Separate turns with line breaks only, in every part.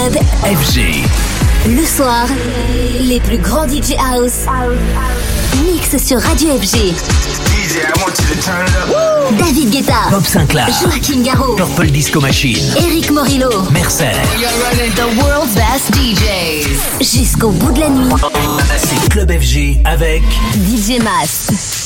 Club
FG.
Le soir, les plus grands DJ House mix sur Radio FG.
DJ, I want you to turn it up.
David Guetta,
Bob Sinclair.
Joaquin Garraud,
Purple Disco Machine.
Eric Morillo,
Mercer.
The world's best DJs.
jusqu'au bout de la nuit.
C'est Club FG avec
DJ Mas.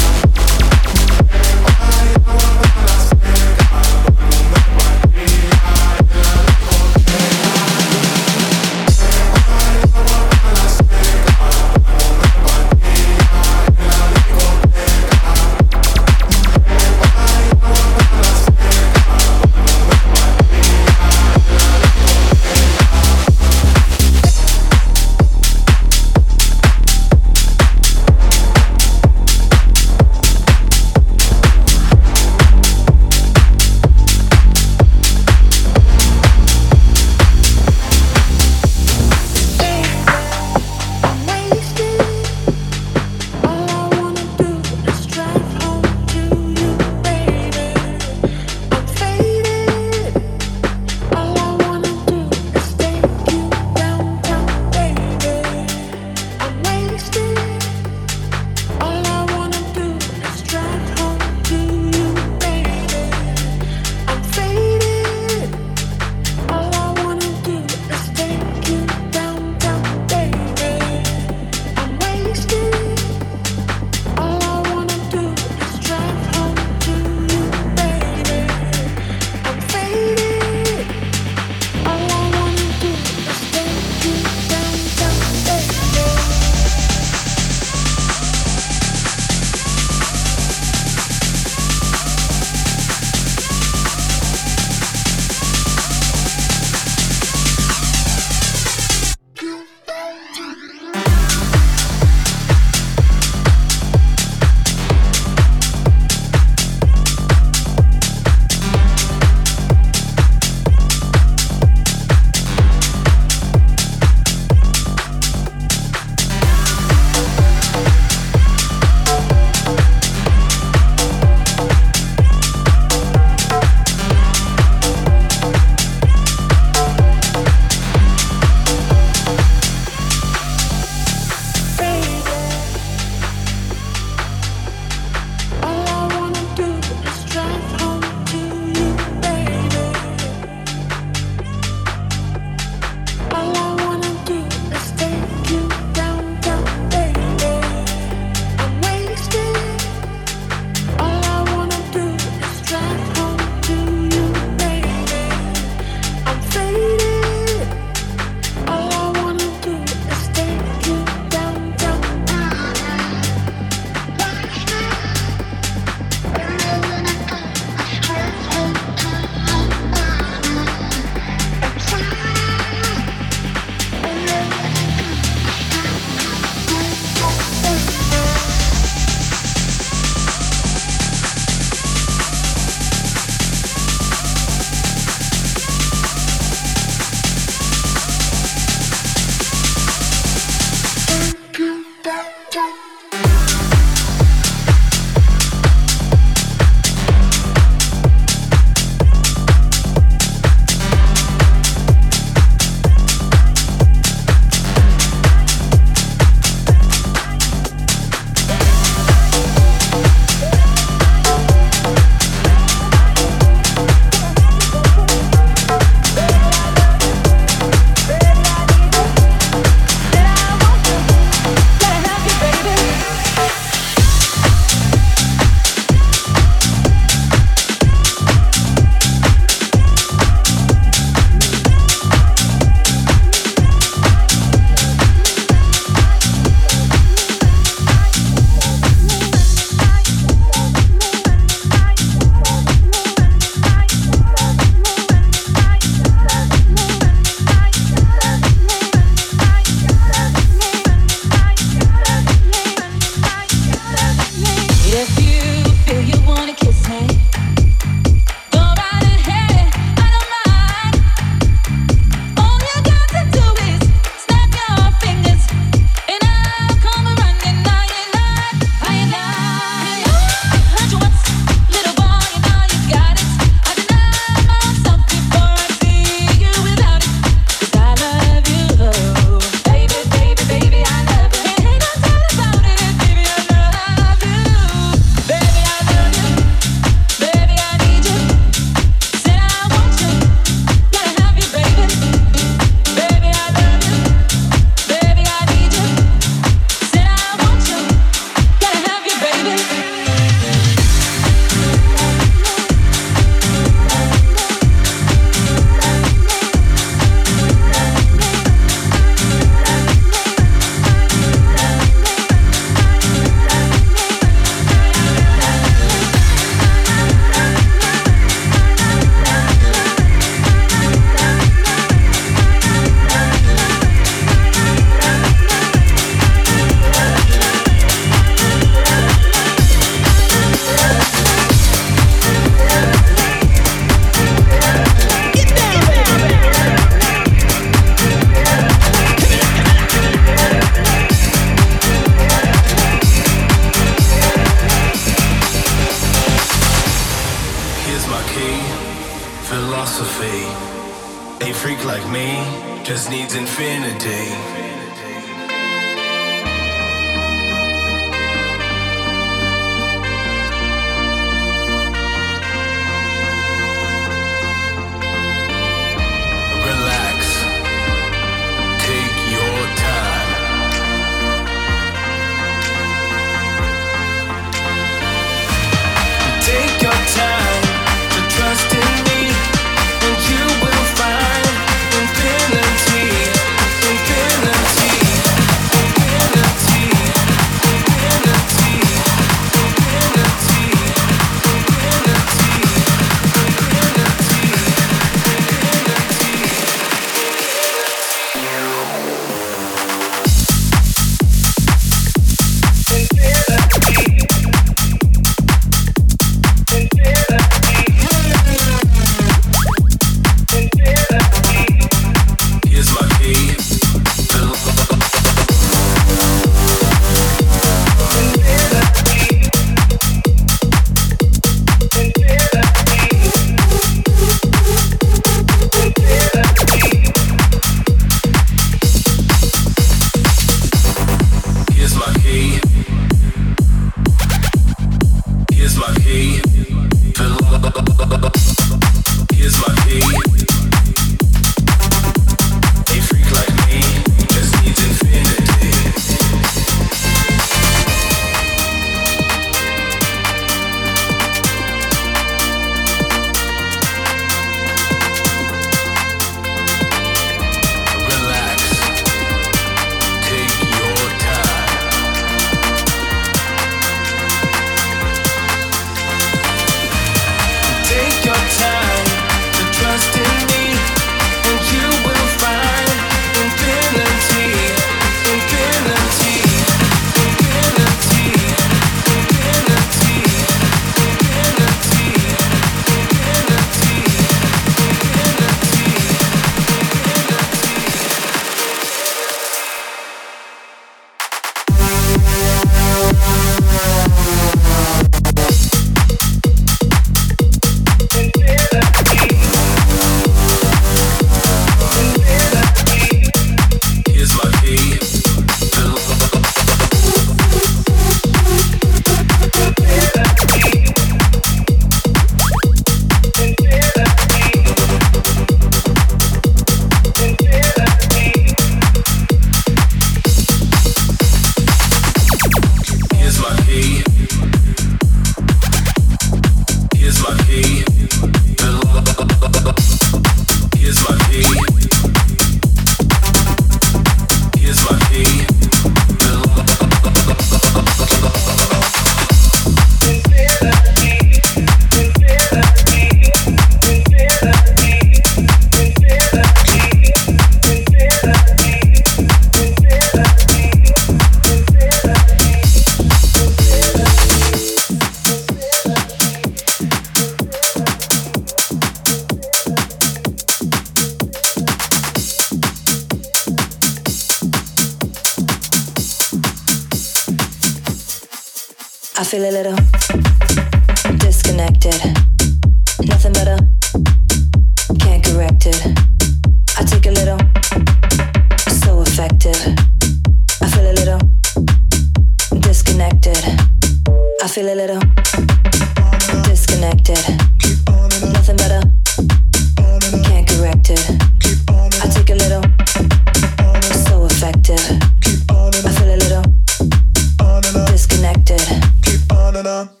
na.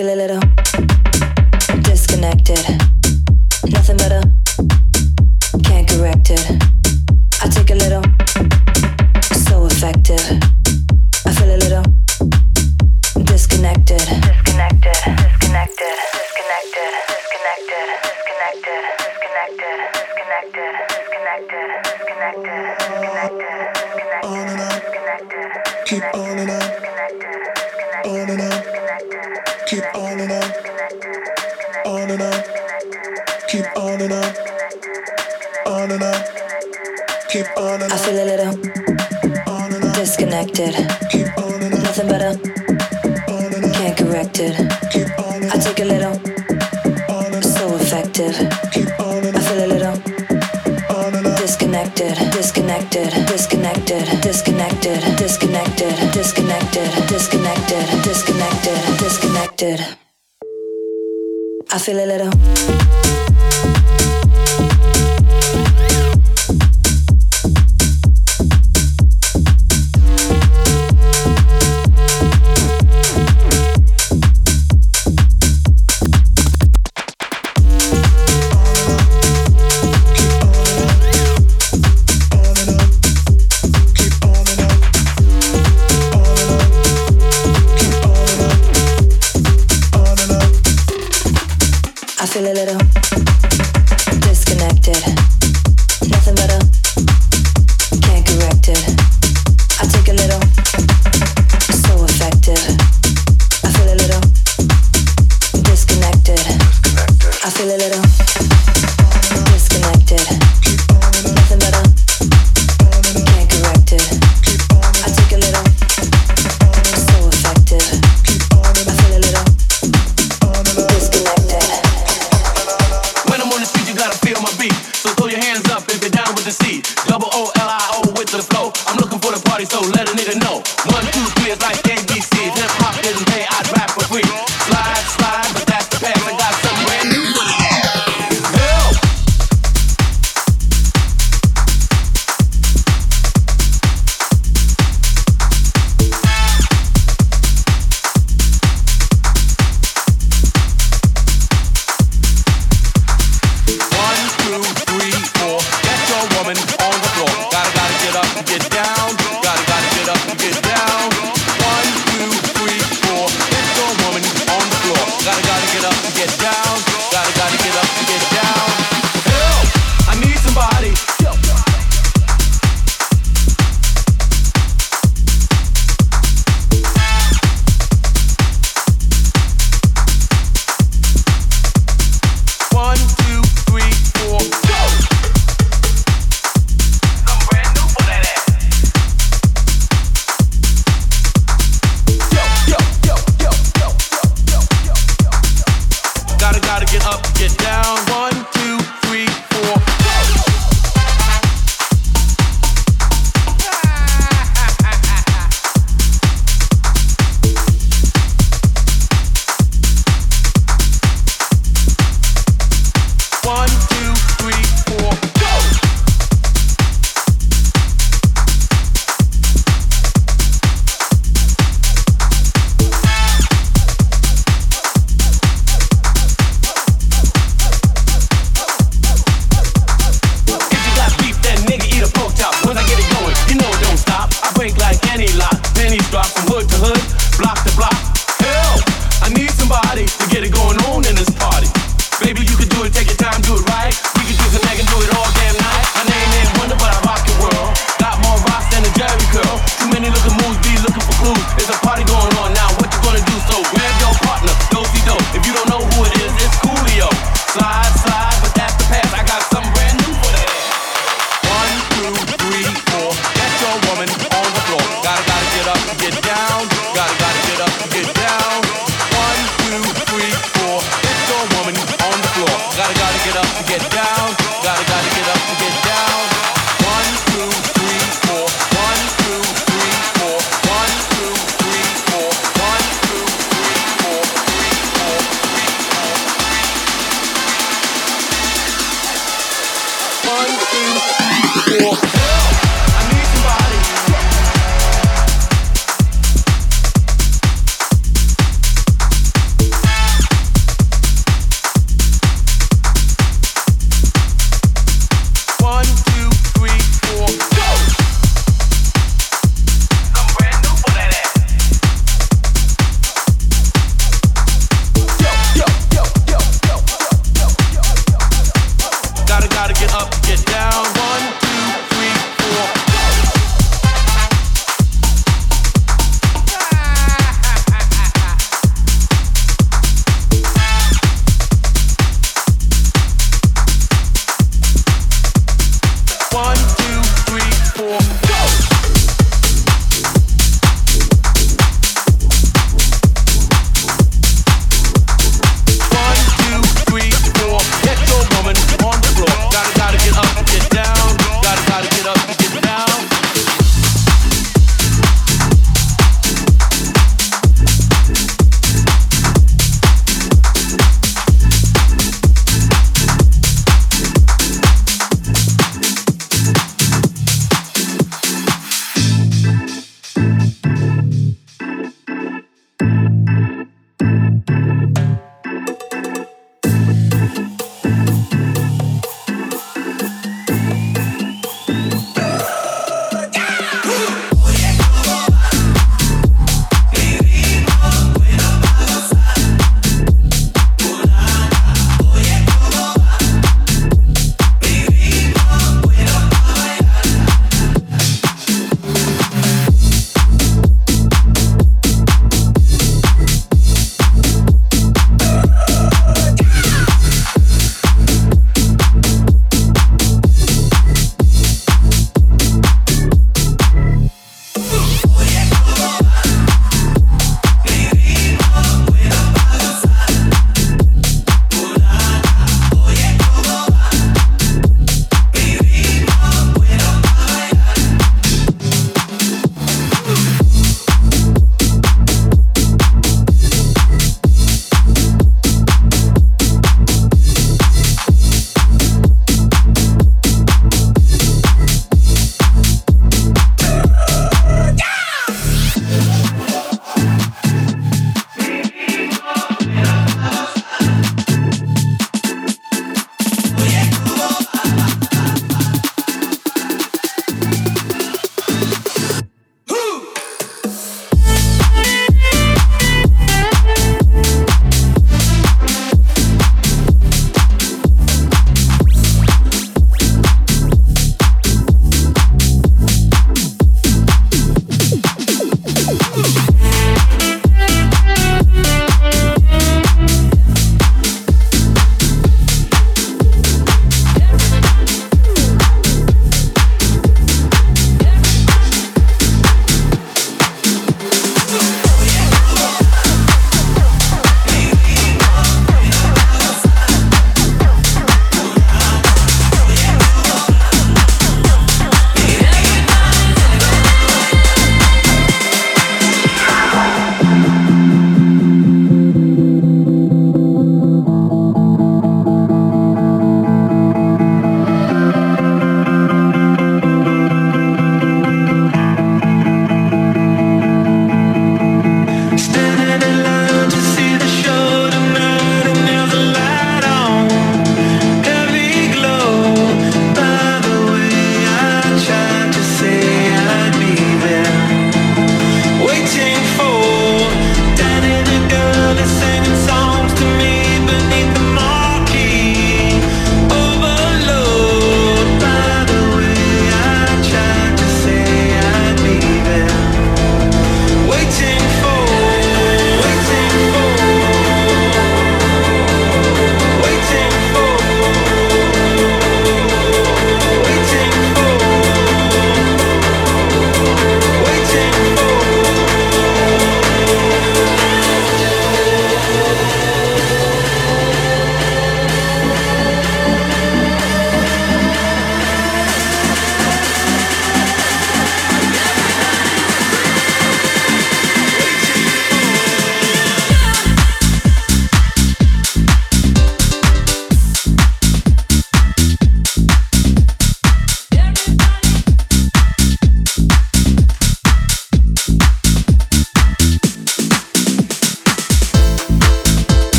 feel a little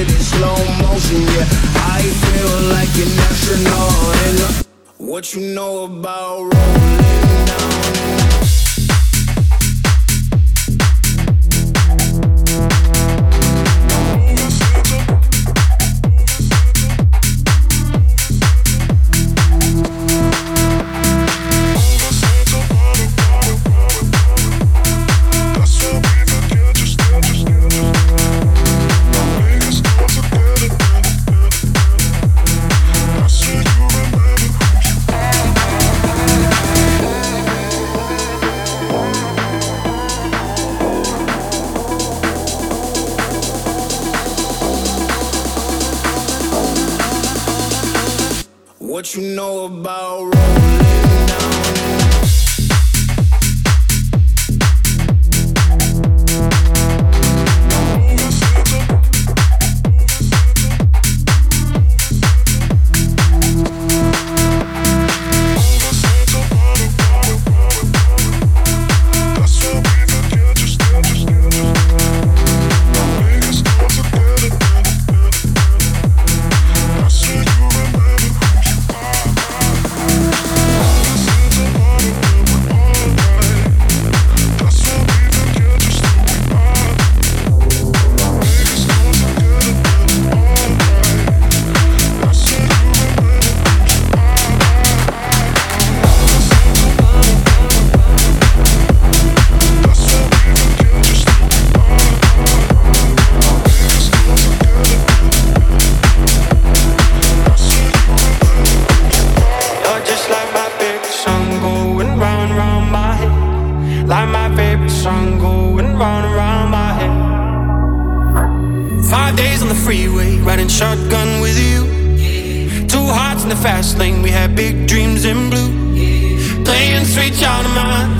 it in slow motion, yeah. I feel like an astronaut. And what
you know about rolling down? freeway, riding shotgun
with you. Two hearts
in the
fast lane, we had big dreams in blue. Playing sweet child of mine.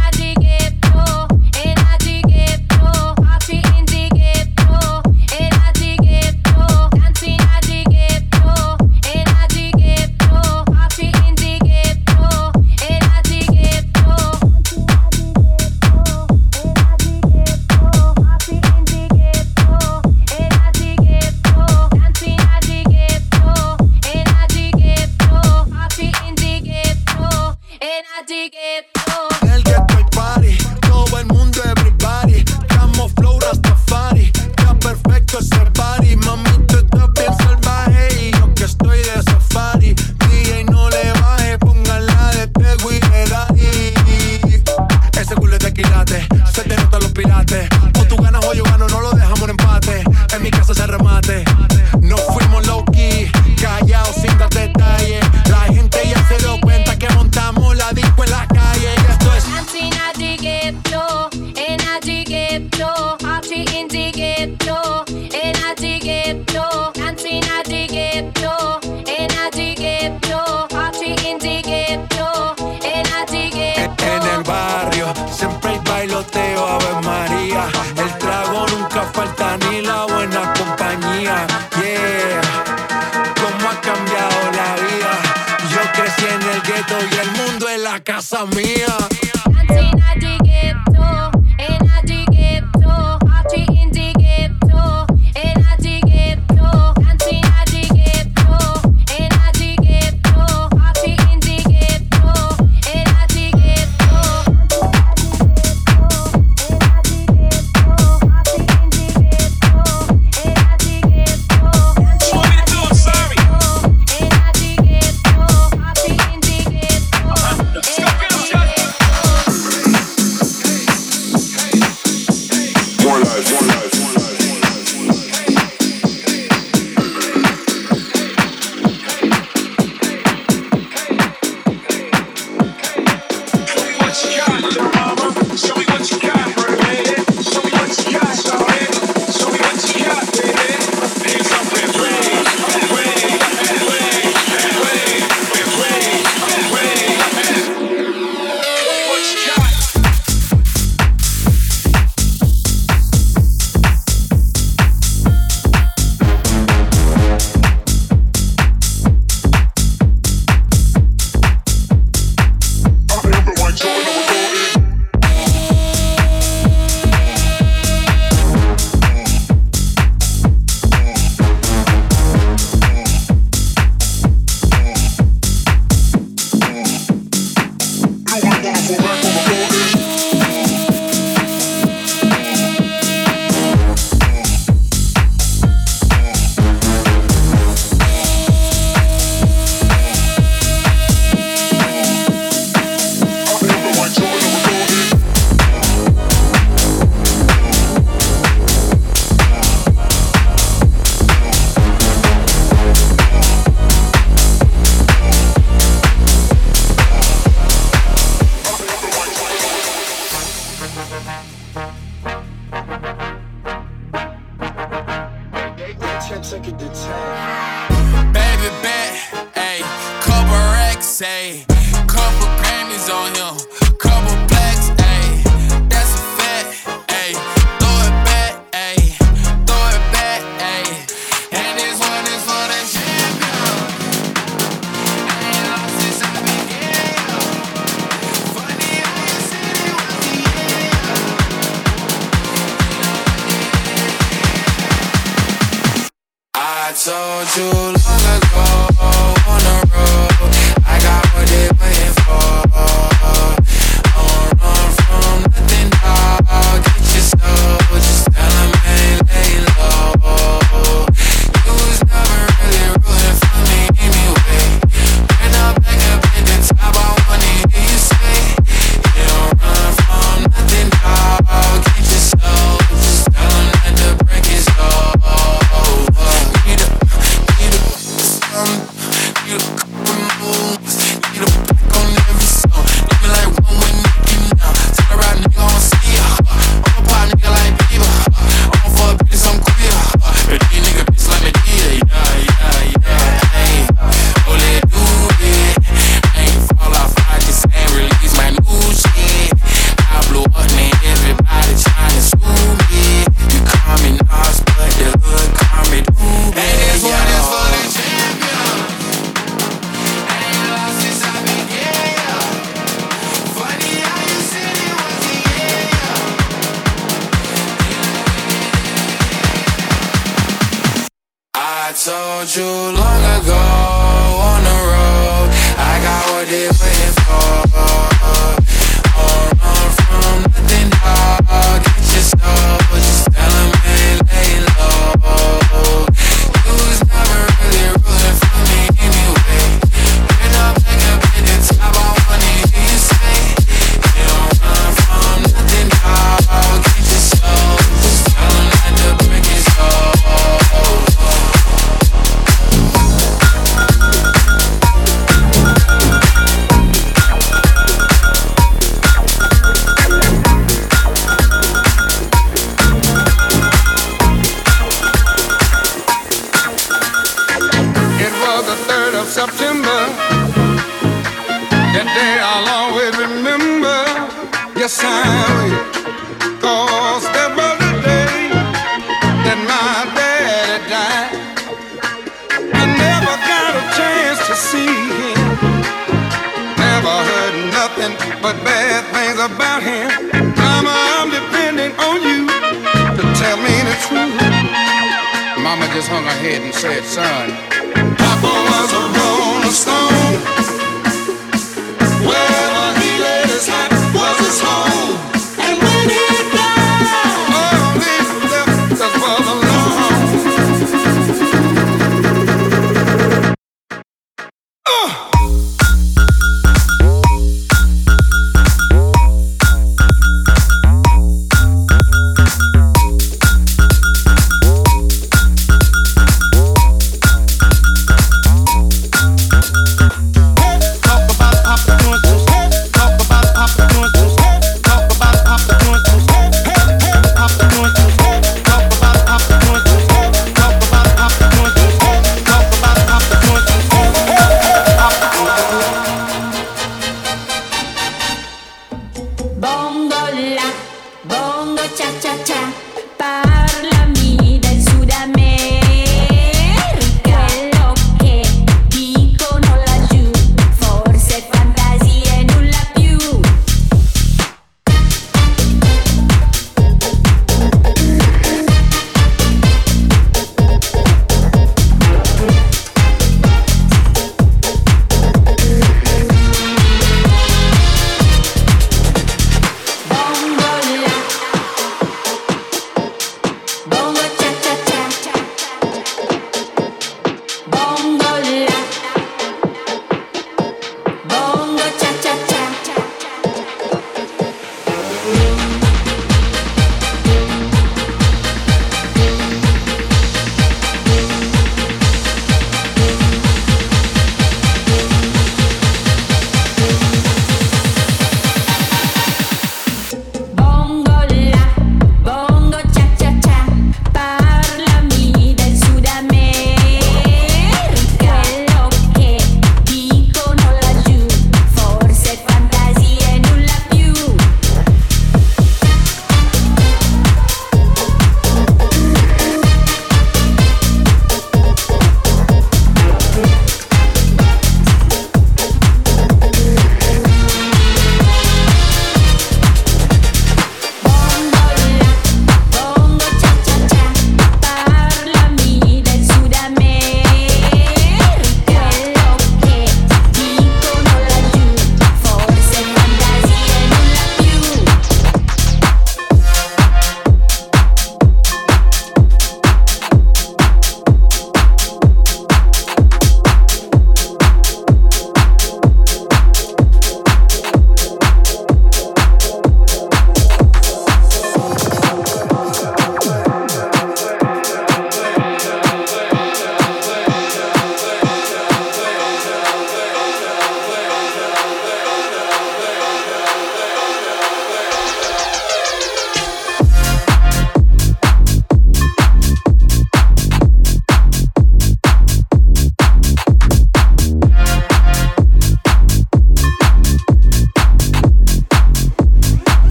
da casa minha.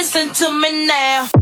Listen to me now.